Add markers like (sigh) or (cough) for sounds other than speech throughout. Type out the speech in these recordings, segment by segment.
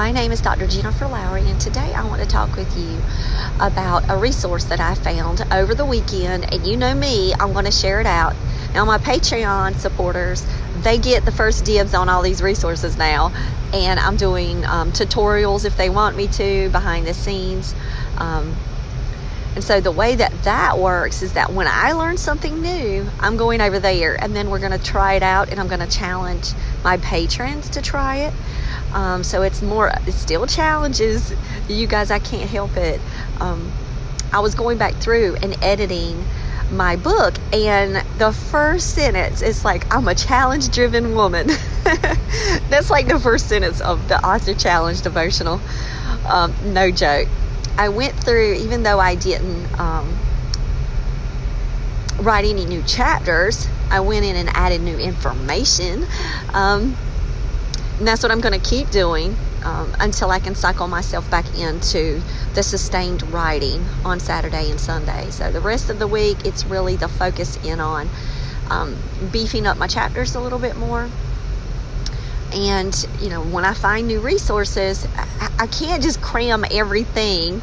My name is Dr. Jennifer Lowry, and today I want to talk with you about a resource that I found over the weekend. And you know me, I'm going to share it out. Now, my Patreon supporters, they get the first dibs on all these resources now, and I'm doing um, tutorials if they want me to, behind the scenes. Um, and so the way that that works is that when I learn something new, I'm going over there and then we're going to try it out and I'm going to challenge my patrons to try it. Um, so it's more, it still challenges you guys. I can't help it. Um, I was going back through and editing my book, and the first sentence is like, I'm a challenge driven woman. (laughs) That's like the first sentence of the author challenge devotional. Um, no joke. I went through, even though I didn't um, write any new chapters, I went in and added new information. Um, and that's what I'm going to keep doing um, until I can cycle myself back into the sustained writing on Saturday and Sunday. So the rest of the week, it's really the focus in on um, beefing up my chapters a little bit more. And, you know, when I find new resources, I, I can't just cram everything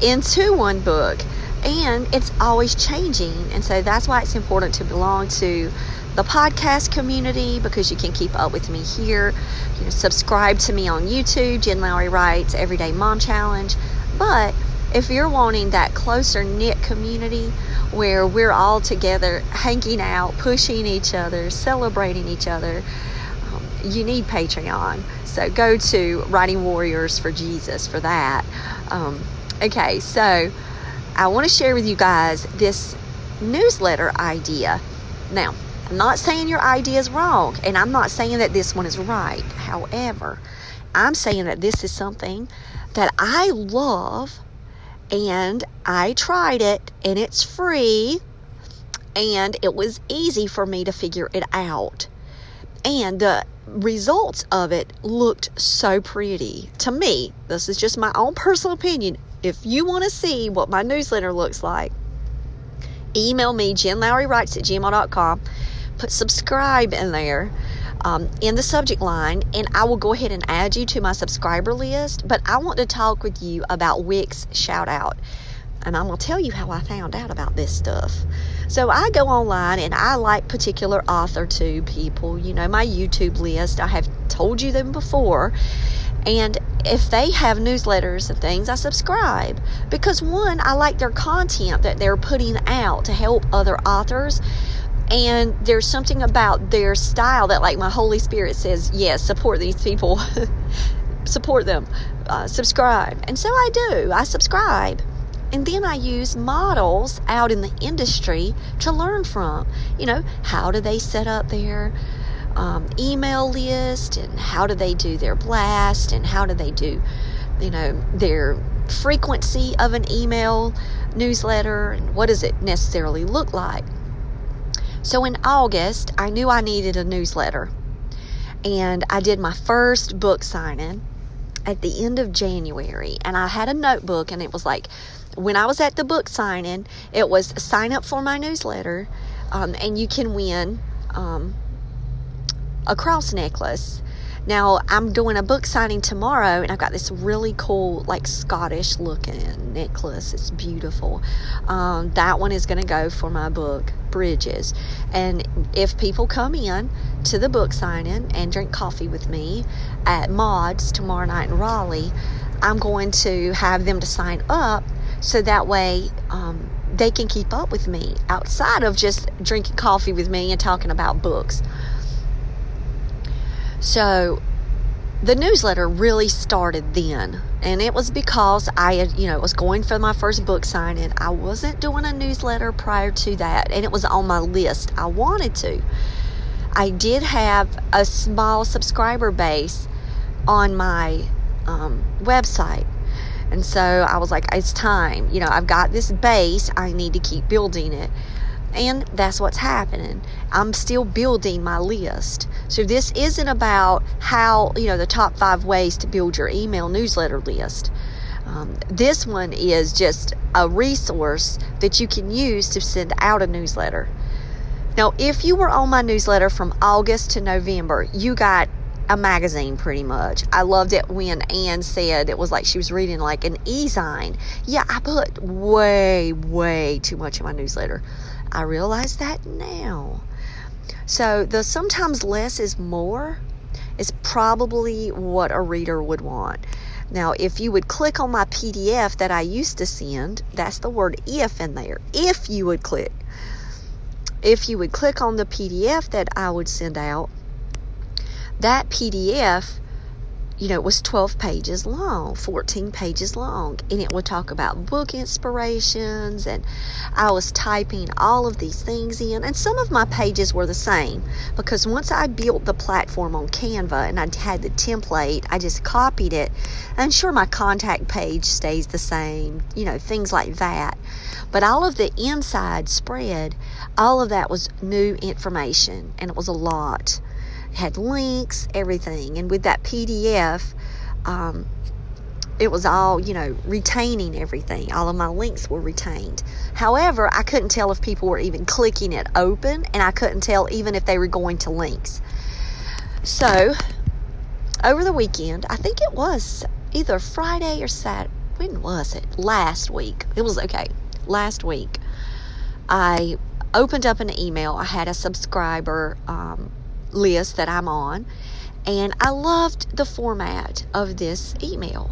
into one book. And it's always changing. And so that's why it's important to belong to the podcast community because you can keep up with me here. You know, subscribe to me on YouTube, Jen Lowry Writes Everyday Mom Challenge. But if you're wanting that closer knit community where we're all together, hanging out, pushing each other, celebrating each other, um, you need Patreon. So go to Writing Warriors for Jesus for that. Um, okay, so I want to share with you guys this newsletter idea. Now, I'm not saying your idea is wrong, and I'm not saying that this one is right. However, I'm saying that this is something that I love and I tried it and it's free and it was easy for me to figure it out. And the results of it looked so pretty to me. This is just my own personal opinion. If you want to see what my newsletter looks like, email me, jenlowrywrites at gmail.com put subscribe in there um, in the subject line, and I will go ahead and add you to my subscriber list. But I want to talk with you about Wix shout out. And I'm going to tell you how I found out about this stuff. So I go online and I like particular author to people, you know, my YouTube list. I have told you them before. And if they have newsletters and things, I subscribe because one, I like their content that they're putting out to help other authors and there's something about their style that like my holy spirit says yes support these people. (laughs) Support them. Uh, subscribe. And so i do. I subscribe. And then i use models out in the industry to learn from. You know how do they set up their um, email list and how do they do their blast and how do they do you know their frequency of an email newsletter and what does it necessarily look like so in August, I knew I needed a newsletter. And I did my first book signing at the end of January. And I had a notebook, and it was like, when I was at the book signing, it was sign up for my newsletter, um, and you can win um, a cross necklace. Now, I'm doing a book signing tomorrow, and I've got this really cool, like Scottish looking necklace. It's beautiful. Um, that one is going to go for my book, Bridges. And if people come in to the book signing and drink coffee with me at Mods tomorrow night in Raleigh, I'm going to have them to sign up so that way um, they can keep up with me outside of just drinking coffee with me and talking about books. So the newsletter really started then. And it was because I had, you know, was going for my first book signing. I wasn't doing a newsletter prior to that, and it was on my list. I wanted to. I did have a small subscriber base on my um, website. And so I was like, it's time. You know, I've got this base, I need to keep building it. And that's what's happening. I'm still building my list. So this isn't about how, you know, the top five ways to build your email newsletter list. Um, this one is just a resource that you can use to send out a newsletter. Now, if you were on my newsletter from August to November, you got a magazine pretty much. I loved it when Anne said it was like she was reading like an e-zine. Yeah, I put way, way too much in my newsletter. I realize that now. So the sometimes less is more is probably what a reader would want. Now, if you would click on my PDF that I used to send, that's the word if in there. If you would click, if you would click on the PDF that I would send out, that PDF you know, it was 12 pages long, 14 pages long, and it would talk about book inspirations. And I was typing all of these things in, and some of my pages were the same because once I built the platform on Canva and I had the template, I just copied it. I'm sure my contact page stays the same, you know, things like that. But all of the inside spread, all of that was new information, and it was a lot had links, everything. And with that PDF, um, it was all, you know, retaining everything. All of my links were retained. However, I couldn't tell if people were even clicking it open, and I couldn't tell even if they were going to links. So, over the weekend, I think it was either Friday or Saturday. When was it? Last week. It was okay. Last week, I opened up an email. I had a subscriber um, list that I'm on, and I loved the format of this email.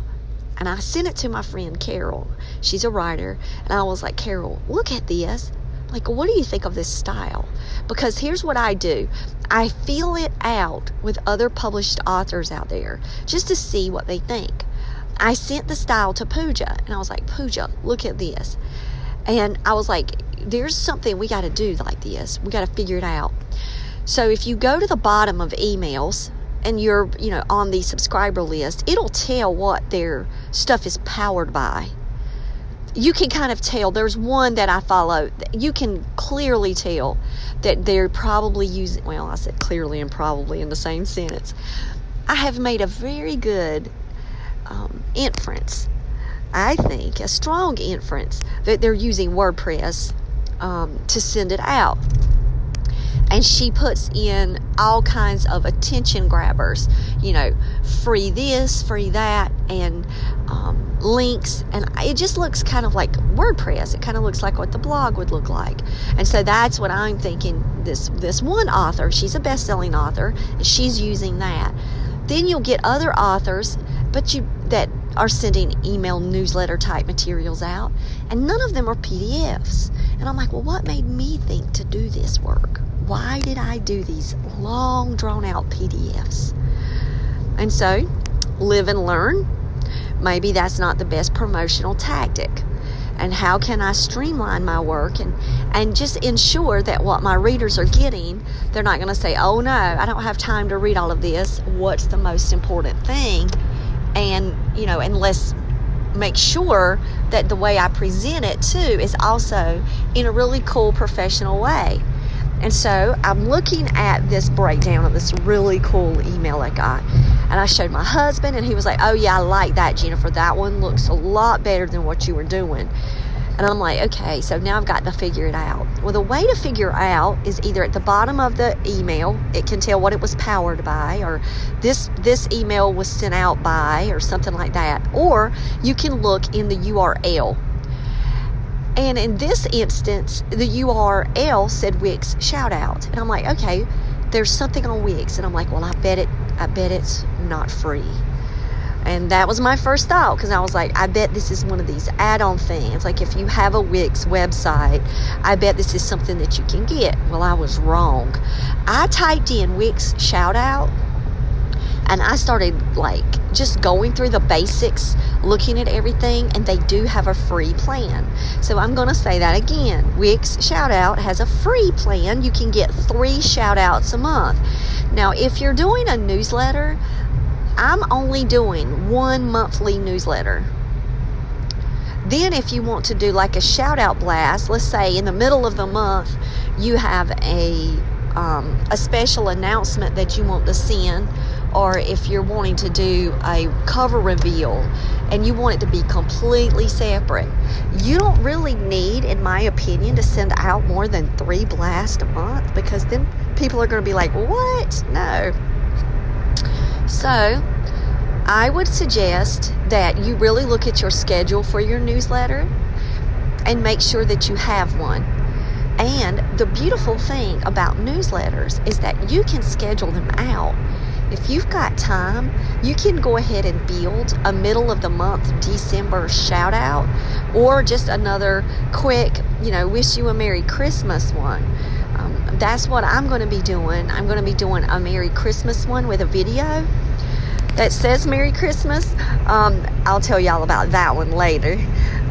And I sent it to my friend Carol. She's a writer. And I was like, Carol, look at this. Like, what do you think of this style? Because here's what I do I feel it out with other published authors out there just to see what they think. I sent the style to Pooja and I was like, Pooja, look at this. And I was like, there's something we got to do like this. We got to figure it out. So if you go to the bottom of emails and you're, you know, on the subscriber list, it'll tell what their stuff is powered by. You can kind of tell. There's one that I follow. You can clearly tell that they're probably using, well, I said clearly and probably in the same sentence. I have made a very good um, inference, I think, a strong inference that they're using WordPress um, to send it out and she puts in all kinds of attention grabbers you know free this free that and um, links. And it just looks kind of like wordpress. It kind of looks like what the blog would look like. And so that's what i'm thinking this this one author she's a best-selling author and she's using that. Then you'll get other authors but you that are sending email newsletter type materials out and none of them are pdfs and i'm like well what made me think to do this work why did I do these long, drawn out PDFs? And so, live and learn. Maybe that's not the best promotional tactic. And how can I streamline my work and, and just ensure that what my readers are getting, they're not going to say, oh no, I don't have time to read all of this. What's the most important thing? And, you know, and let's make sure that the way I present it too is also in a really cool professional way. And so I'm looking at this breakdown of this really cool email I got. And I showed my husband, and he was like, Oh, yeah, I like that, Jennifer. That one looks a lot better than what you were doing. And I'm like, okay, so now I've got to figure it out. Well, the way to figure out is either at the bottom of the email, it can tell what it was powered by, or this this email was sent out by, or something like that. Or you can look in the URL. And in this instance, the URL said Wix shout out. And I'm like, okay, there's something on Wix. And I'm like, well, I bet it I bet it's not free. And that was my first thought because I was like, I bet this is one of these add on things. Like if you have a Wix website, I bet this is something that you can get. Well, I was wrong. I typed in Wix shout out and I started like just going through the basics, looking at everything, and they do have a free plan. So I'm going to say that again. Wix Shout Out has a free plan. You can get three shout outs a month. Now, if you're doing a newsletter, I'm only doing one monthly newsletter. Then, if you want to do like a shout out blast, let's say in the middle of the month, you have a um, a special announcement that you want to send, or if you're wanting to do a cover reveal and you want it to be completely separate, you don't really need, in my opinion, to send out more than three blasts a month because then people are going to be like, What? No. So, I would suggest that you really look at your schedule for your newsletter and make sure that you have one. And the beautiful thing about newsletters is that you can schedule them out. If you've got time, you can go ahead and build a middle of the month December shout out or just another quick, you know, wish you a Merry Christmas one. Um, that's what I'm going to be doing. I'm going to be doing a Merry Christmas one with a video that says Merry Christmas. Um, I'll tell y'all about that one later.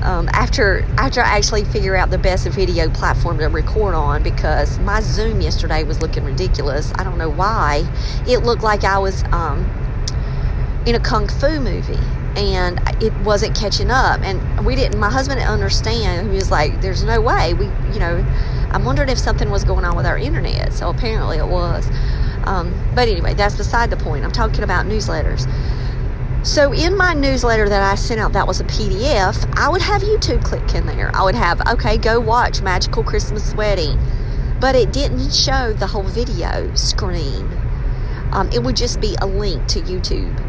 Um, after after I actually figure out the best video platform to record on because my Zoom yesterday was looking ridiculous. I don't know why. It looked like I was um, in a kung fu movie and it wasn't catching up and we didn't my husband didn't understand he was like there's no way we you know i'm wondering if something was going on with our internet so apparently it was um, but anyway that's beside the point. I'm talking about newsletters. So in my newsletter that i sent out that was a pdf i would have youtube click in there. I would have okay go watch magical christmas wedding. But it didn't show the whole video screen. Um, it would just be a link to youtube.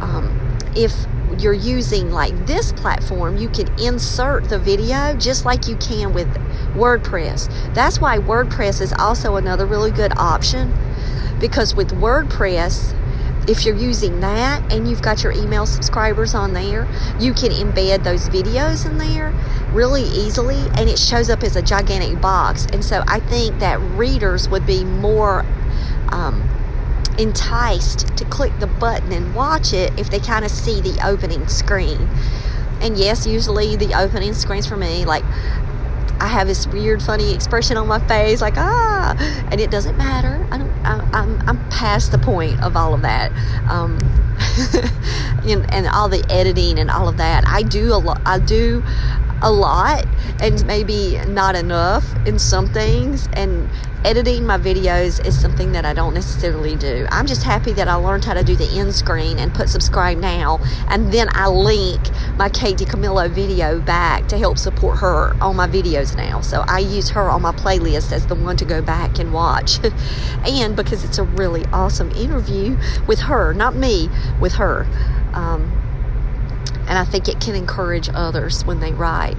Um, if you're using like this platform, you can insert the video just like you can with WordPress. That's why WordPress is also another really good option because with WordPress, if you're using that and you've got your email subscribers on there, you can embed those videos in there really easily and it shows up as a gigantic box. And so I think that readers would be more um, enticed to click the button and watch it if they kind of see the opening screen. And yes, usually the opening screens for me, like I have this weird, funny expression on my face, like ah, and it doesn't matter. I don't, I, am I'm, I'm past the point of all of that, um, (laughs) and, and all the editing and all of that. I do a lot. I do a lot, and maybe not enough in some things, and editing my videos is something that I don't necessarily do. I'm just happy that I learned how to do the end screen and put subscribe now, and then I link my Kate DiCamillo video back to help support her on my videos now. So I use her on my playlist as the one to go back and watch. (laughs) and because it's a really awesome interview with her, not me, with her. Um, and I think it can encourage others when they write.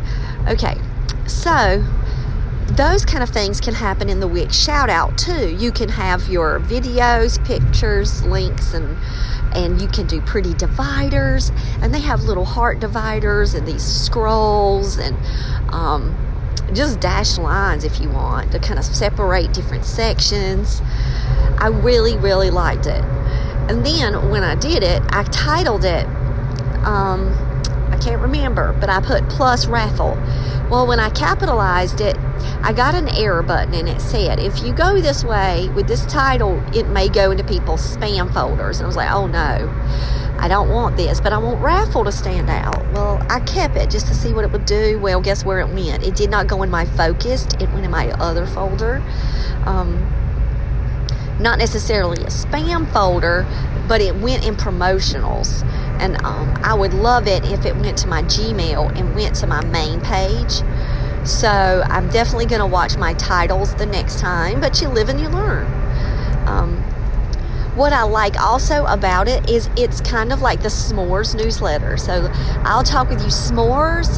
Okay, so those kind of things can happen in the Wix shout out too. You can have your videos, pictures, links, and and you can do pretty dividers. And they have little heart dividers and these scrolls and um, just dash lines if you want to kind of separate different sections. I really, really liked it. And then when I did it, I titled it. Um, I can't remember, but I put plus raffle. Well, when I capitalized it, I got an error button and it said, if you go this way with this title, it may go into people's spam folders. And I was like, oh no, I don't want this, but I want raffle to stand out. Well, I kept it just to see what it would do. Well, guess where it went? It did not go in my focused, it went in my other folder. Um, not necessarily a spam folder, but it went in promotionals. And um, I would love it if it went to my Gmail and went to my main page So I'm definitely going to watch my titles the next time, but you live and you learn. Um, what I like also about it is it's kind of like the s'mores newsletter. So I'll talk with you s'mores.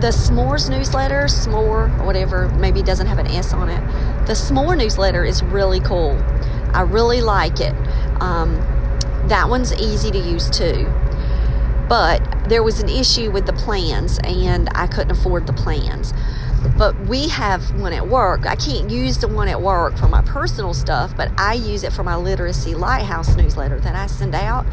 The s'mores newsletter, s'more, or whatever, maybe it doesn't have an S on it. The s'more newsletter is really cool. I really like it. Um, that one's easy to use too. But there was an issue with the plans, and I couldn't afford the plans. But we have one at work. I can't use the one at work for my personal stuff, but I use it for my Literacy Lighthouse newsletter that I send out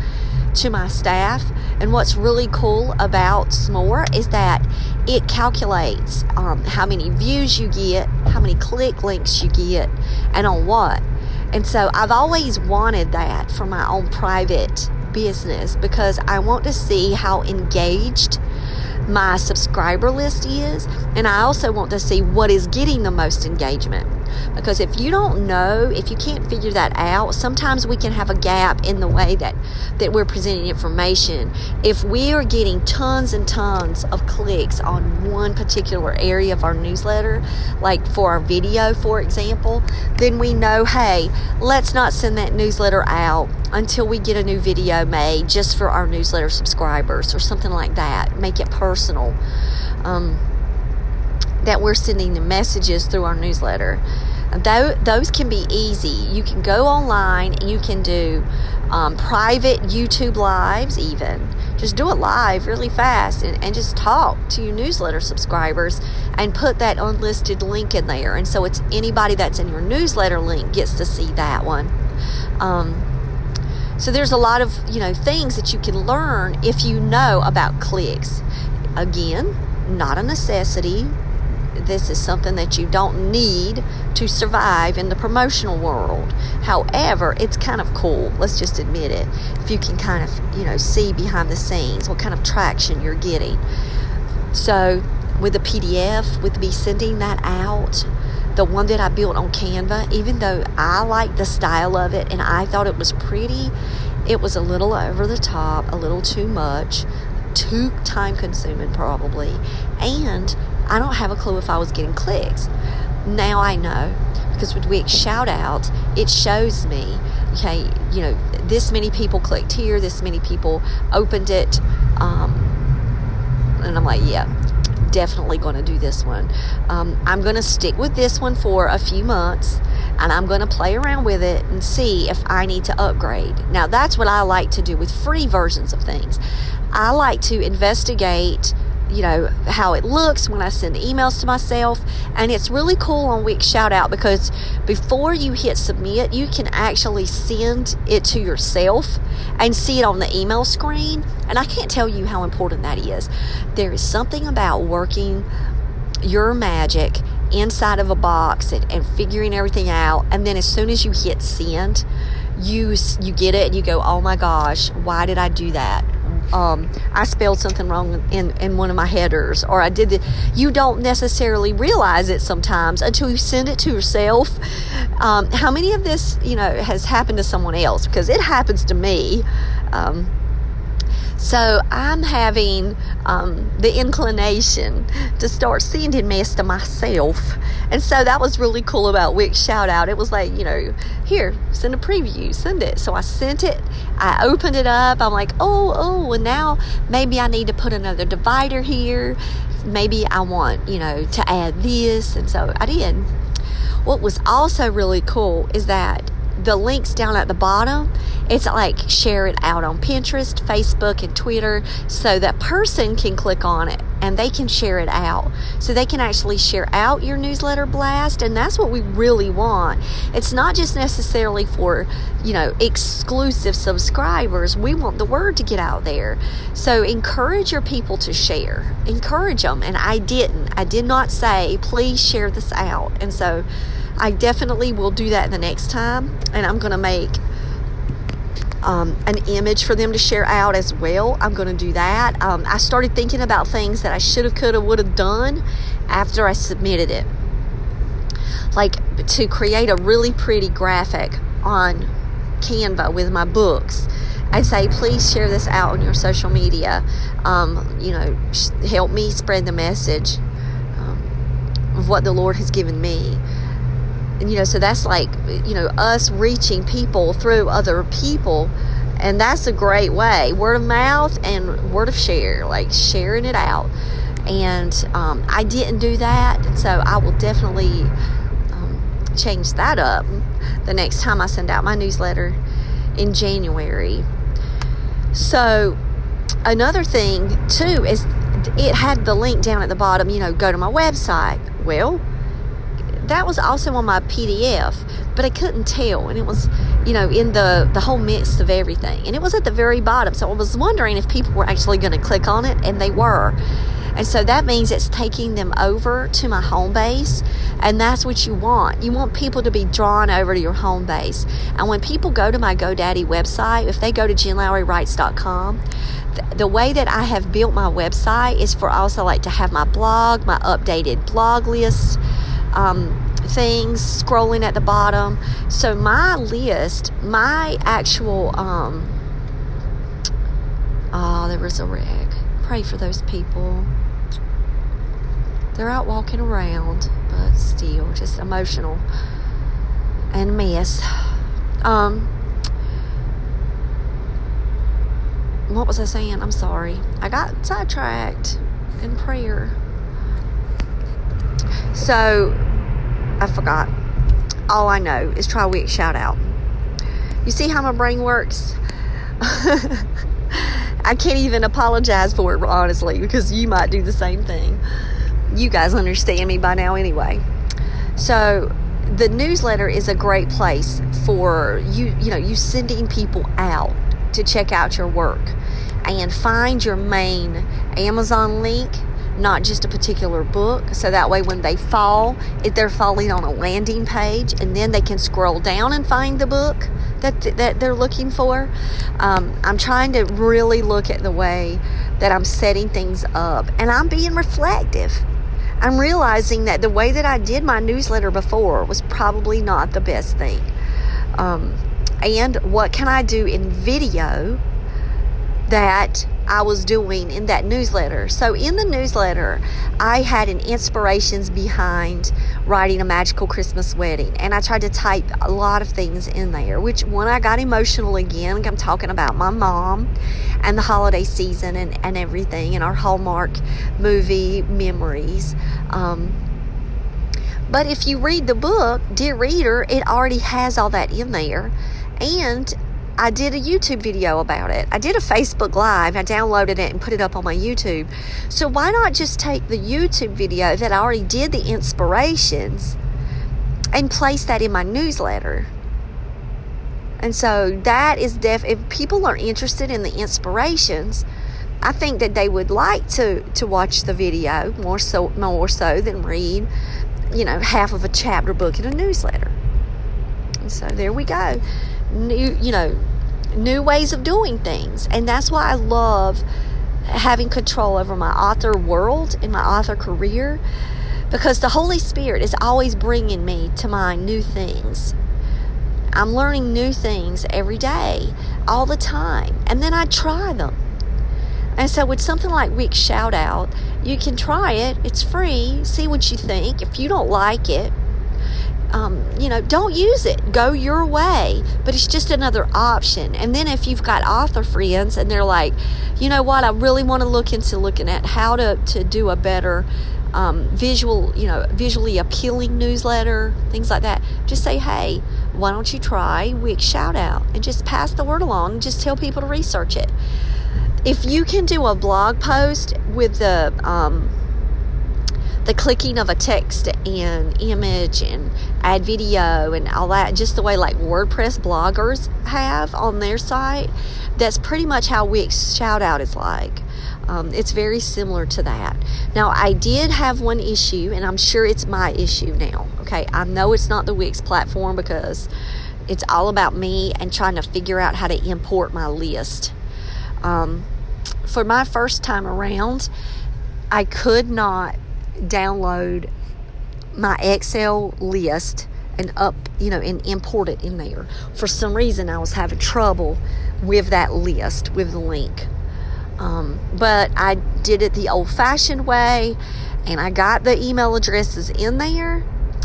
to my staff. And what's really cool about S'more is that it calculates um, how many views you get, many click links you get, and on what. And so I've always wanted that for my own private business because I want to see how engaged my subscriber list is, and I also want to see what is getting the most engagement. Because if you don't know, if you can't figure that out, sometimes we can have a gap in the way that, that we're presenting information. If we are getting tons and tons of clicks on one particular area of our newsletter, like for our video, for example, then we know, hey, let's not send that newsletter out until we get a new video made just for our newsletter subscribers or something like that. Make it personal. Um, that we're sending the messages through our newsletter. Though, Those can be easy. You can go online you can do um, private YouTube lives, even. Just do it live really fast and, and just talk to your newsletter subscribers and put that unlisted link in there. And so it's anybody that's in your newsletter link gets to see that one. Um, so there's a lot of you know things that you can learn if you know about clicks. Again, not a necessity this is something that you don't need to survive in the promotional world. However, it's kind of cool. Let's just admit it. If you can kind of, you know, see behind the scenes what kind of traction you're getting. So, with the PDF, with me sending that out, the one that I built on Canva, even though I like the style of it and I thought it was pretty, it was a little over the top, a little too much, too time consuming probably, and I don't have a clue if I was getting clicks. Now I know because with Wix shout out, it shows me, okay, you know, this many people clicked here, this many people opened it. Um, and I'm like, yeah, definitely going to do this one. Um, I'm going to stick with this one for a few months and I'm going to play around with it and see if I need to upgrade. Now, that's what I like to do with free versions of things. I like to investigate you know how it looks when I send emails to myself. And it's really cool on Wix shout out because before you hit submit you can actually send it to yourself and see it on the email screen. And I can't tell you how important that is. There is something about working your magic inside of a box and, and figuring everything out. And then as soon as you hit send you you get it and you go oh my gosh why did I do that um, I spelled something wrong in, in one of my headers, or I did the. You don't necessarily realize it sometimes until you send it to yourself. Um, how many of this, you know, has happened to someone else? Because it happens to me. Um, so I'm having um, the inclination to start sending mess to myself. And so that was really cool about Wix Shout Out. It was like, you know, here, send a preview, send it. So I sent it. I opened it up. I'm like, oh, oh, and now maybe I need to put another divider here. Maybe I want, you know, to add this. And so I did. What was also really cool is that the links down at the bottom, it's like share it out on Pinterest, Facebook, and Twitter so that person can click on it and they can share it out. So they can actually share out your newsletter blast, and that's what we really want. It's not just necessarily for, you know, exclusive subscribers. We want the word to get out there. So encourage your people to share. Encourage them. And I didn't. I did not say, please share this out. And so I definitely will do that the next time, and I'm going to make um, an image for them to share out as well. I'm going to do that. Um, I started thinking about things that I should have, could have, would have done after I submitted it. Like to create a really pretty graphic on Canva with my books and say, please share this out on your social media. Um, you know, help me spread the message of what the Lord has given me. You know, so that's like, you know, us reaching people through other people. And that's a great way. Word of mouth and word of share, like sharing it out. And um, I didn't do that. So I will definitely um, change that up the next time I send out my newsletter in January. So, another thing too is it had the link down at the bottom, you know, go to my website. Well, that was also on my PDF, but I couldn't tell, and it was, you know, in the the whole midst of everything, and it was at the very bottom. So I was wondering if people were actually going to click on it, and they were. And so that means it's taking them over to my home base. And that's what you want. You want people to be drawn over to your home base. And when people go to my GoDaddy website, if they go to jenlowrywrites.com, the way that I have built my website is for also like to have my blog, my updated blog list. Um, things scrolling at the bottom. So my list, my actual um oh, there was a wreck. Pray for those people. They're out walking around, but still just emotional and mess. Um what was I saying? I'm sorry. I got sidetracked in prayer. So I forgot. All I know is try Wix shout out. You see how my brain works? (laughs) I can't even apologize for it, honestly, because you might do the same thing. You guys understand me by now, anyway. So, the newsletter is a great place for you, you know, you sending people out to check out your work and find your main Amazon link not just a particular book. So that way, when they fall, if they're falling on a landing page, and then they can scroll down and find the book that that they're looking for. Um, I'm trying to really look at the way that I'm setting things up, and I'm being reflective. I'm realizing that the way that I did my newsletter before was probably not the best thing. Um, and what can I do in video that I was doing in that newsletter. So, in the newsletter, I had an inspirations behind writing a magical Christmas wedding, and I tried to type a lot of things in there. Which, when I got emotional again, I'm talking about my mom and the holiday season and, and everything, and our Hallmark movie memories. Um, but if you read the book, dear reader, it already has all that in there. And I did a YouTube video about it. I did a Facebook Live. I downloaded it and put it up on my YouTube. So why not just take the YouTube video that I already did the inspirations and place that in my newsletter? And so that is def if people are interested in the inspirations, I think that they would like to to watch the video more so more so than read, you know, half of a chapter book in a newsletter. And so there we go new, you know, new ways of doing things. And that's why I love having control over my author world and my author career because the Holy Spirit is always bringing me to my new things. I'm learning new things every day, all the time, and then I try them. And so, with something like Wix Shout Out, you can try it. It's free. See what you think. If you don't like it, um, you know, don't use it. Go your way. But it's just another option. And then if you've got author friends and they're like, you know what, I really want to look into looking at how to, to do a better um, visual, you know, visually appealing newsletter, things like that, just say, hey, why don't you try Wix Shout Out and just pass the word along just tell people to research it. If you can do a blog post with the, um, the clicking of a text and image and add video and all that, just the way like WordPress bloggers have on their site. That's pretty much how Wix Shout Out is like. Um, it's very similar to that. Now, I did have one issue, and I'm sure it's my issue now. Okay, I know it's not the Wix platform because it's all about me and trying to figure out how to import my list. Um, for my first time around, I could not download my Excel list and up, you know, and import it in there. For some reason, I was having trouble with that list, with the link. Um, but I did it the old fashioned way and I got the email addresses in there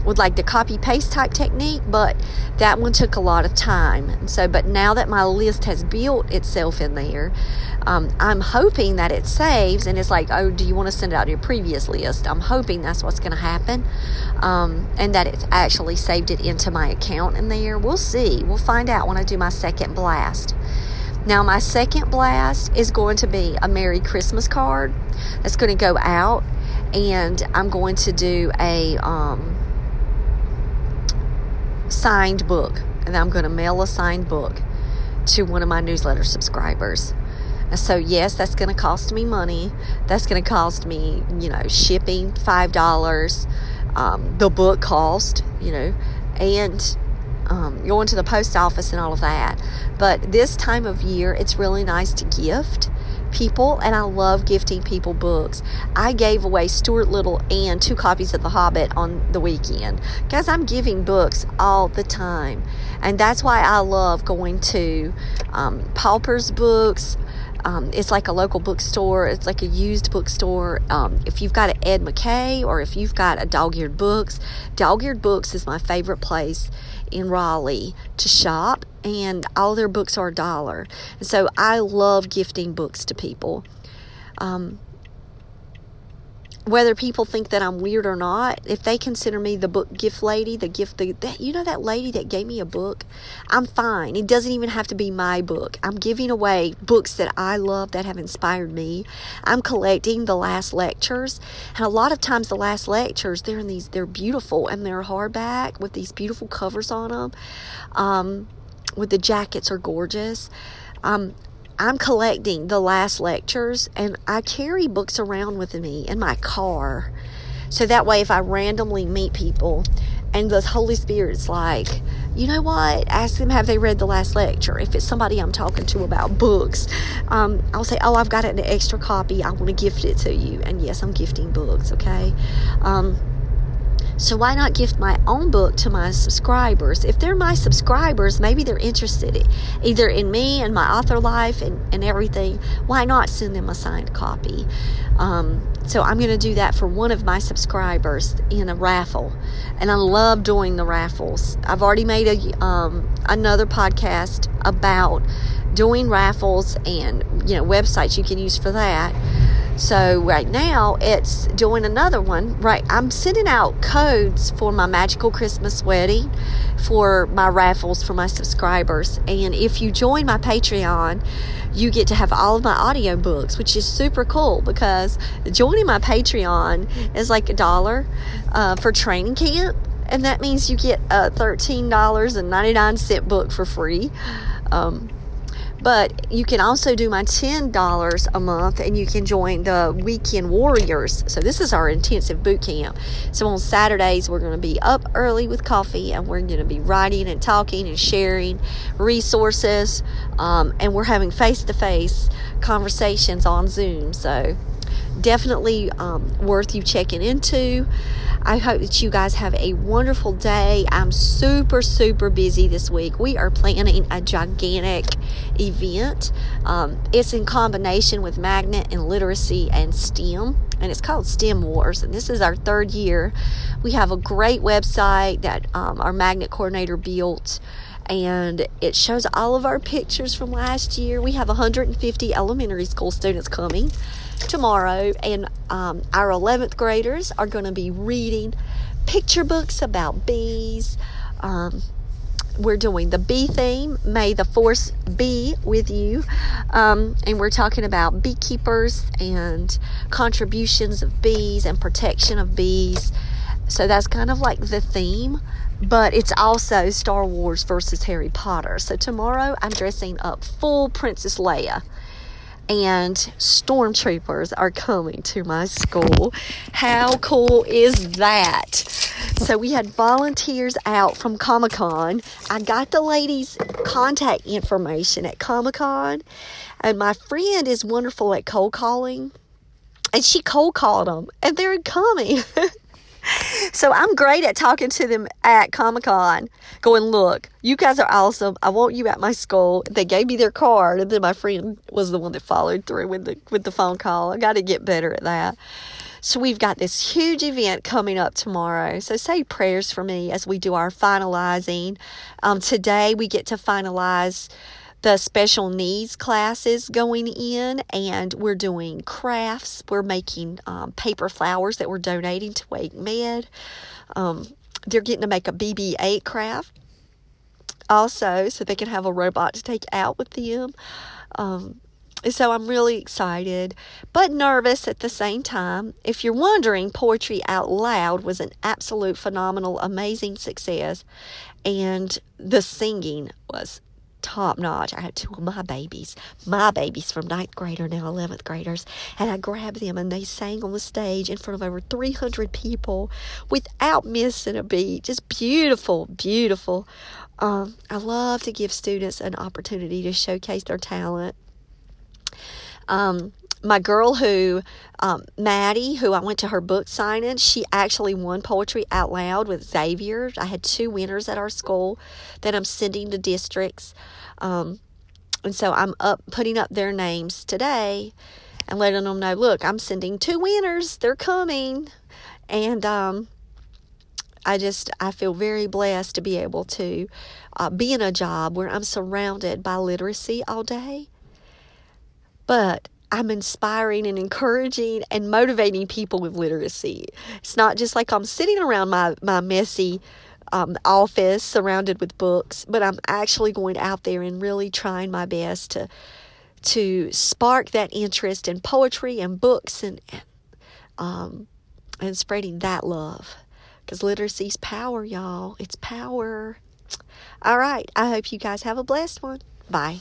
with like the copy paste type technique, but that one took a lot of time. So, but now that my list has built itself in there, um, I'm hoping that it saves and it's like, oh, do you want to send it out your previous list? I'm hoping that's what's going to happen um, and that it's actually saved it into my account in there. We'll see. We'll find out when I do my second blast. Now, my second blast is going to be a Merry Christmas card that's going to go out, and I'm going to do a um, signed book, and I'm going to mail a signed book to one of my newsletter subscribers. So, yes, that's going to cost me money. That's going to cost me, you know, shipping $5, um, the book cost, you know, and um, going to the post office and all of that. But this time of year, it's really nice to gift people, and I love gifting people books. I gave away Stuart Little and two copies of The Hobbit on the weekend. Guys, I'm giving books all the time, and that's why I love going to um, Pauper's Books. Um, it's like a local bookstore. It's like a used bookstore. Um, if you've got an Ed McKay or if you've got a Dog Eared Books, Dog Eared Books is my favorite place in Raleigh to shop, and all their books are a dollar. So I love gifting books to people. Um, whether people think that I'm weird or not, if they consider me the book gift lady, the gift, the, that, you know, that lady that gave me a book, I'm fine. It doesn't even have to be my book. I'm giving away books that I love that have inspired me. I'm collecting the last lectures. And a lot of times, the last lectures, they're in these, they're beautiful and they're hardback with these beautiful covers on them. Um, with the jackets are gorgeous. Um, I'm collecting the last lectures and I carry books around with me in my car. So that way, if I randomly meet people and the Holy Spirit's like, you know what? Ask them, have they read the last lecture? If it's somebody I'm talking to about books, um, I'll say, oh, I've got an extra copy. I want to gift it to you. And yes, I'm gifting books, okay? Um, so why not gift my own book to my subscribers? If they're my subscribers, maybe they're interested in, either in me and my author life and, and everything. Why not send them a signed copy? Um, so I'm going to do that for one of my subscribers in a raffle, and I love doing the raffles. I've already made a um, another podcast about doing raffles and you know websites you can use for that. So right now it's doing another one. Right, I'm sending out codes for my magical Christmas wedding for my raffles for my subscribers. And if you join my Patreon, you get to have all of my audio books, which is super cool because joining my Patreon is like a dollar uh, for training camp. And that means you get a $13.99 book for free. Um, but you can also do my $10 a month and you can join the Weekend Warriors. So, this is our intensive boot camp. So, on Saturdays, we're going to be up early with coffee and we're going to be writing and talking and sharing resources. Um, and we're having face to face conversations on Zoom. So, definitely um, worth you checking into. I hope that you guys have a wonderful day. I'm super, super busy this week. We are planning a gigantic event. Um, it's in combination with Magnet and Literacy and STEM, and it's called STEM Wars. And this is our third year. We have a great website that um, our Magnet coordinator built and it shows all of our pictures from last year. We have 150 elementary school students coming tomorrow, and um, our 11th graders are going to be reading picture books about bees. Um, we're doing the bee theme. May the force be with you. Um, and we're talking about beekeepers and contributions of bees and protection of bees. So that's kind of like the theme, but it's also Star Wars versus Harry Potter. So tomorrow I'm dressing up full Princess Leia and stormtroopers are coming to my school. How cool is that? So we had volunteers out from Comic Con. I got the ladies' contact information at Comic Con, and my friend is wonderful at cold calling, and she cold called them, and they're coming. (laughs) so I'm great at talking to them at Comic Con, going, Look, you guys are awesome. I want you at my school. They gave me their card, and then my friend was the one that followed through with the with the phone call. I got to get better at that. So we've got this huge event coming up tomorrow. So say prayers for me as we do our finalizing. Um, today we get to finalize the special needs classes going in, and we're doing crafts. We're making um, paper flowers that we're donating to Wake Med. Um, they're getting to make a BB 8 craft also, so they can have a robot to take out with them. Um, so I'm really excited, but nervous at the same time. If you're wondering, Poetry Out Loud was an absolute phenomenal, amazing success, and the singing was top notch. I had two of my babies, my babies from ninth grader, now 11th graders, and I grabbed them and they sang on the stage in front of over 300 people without missing a beat. Just beautiful, beautiful. Um, I love to give students an opportunity to showcase their talent. Um, my girl who um, maddie who i went to her book signing she actually won poetry out loud with xavier. I had two winners at our school that i'm sending to districts. Um, and so i'm up putting up their names today and letting them know look i'm sending two winners. They're coming. And um, I just I feel very blessed to be able to uh, be in a job where I'm surrounded by literacy all day. But I'm inspiring and encouraging and motivating people with literacy. It's not just like I'm sitting around my, my messy um, office surrounded with books, but I'm actually going out there and really trying my best to to spark that interest in poetry and books and um, and spreading that love because literacy's power, y'all. It's power. All right. I hope you guys have a blessed one. Bye.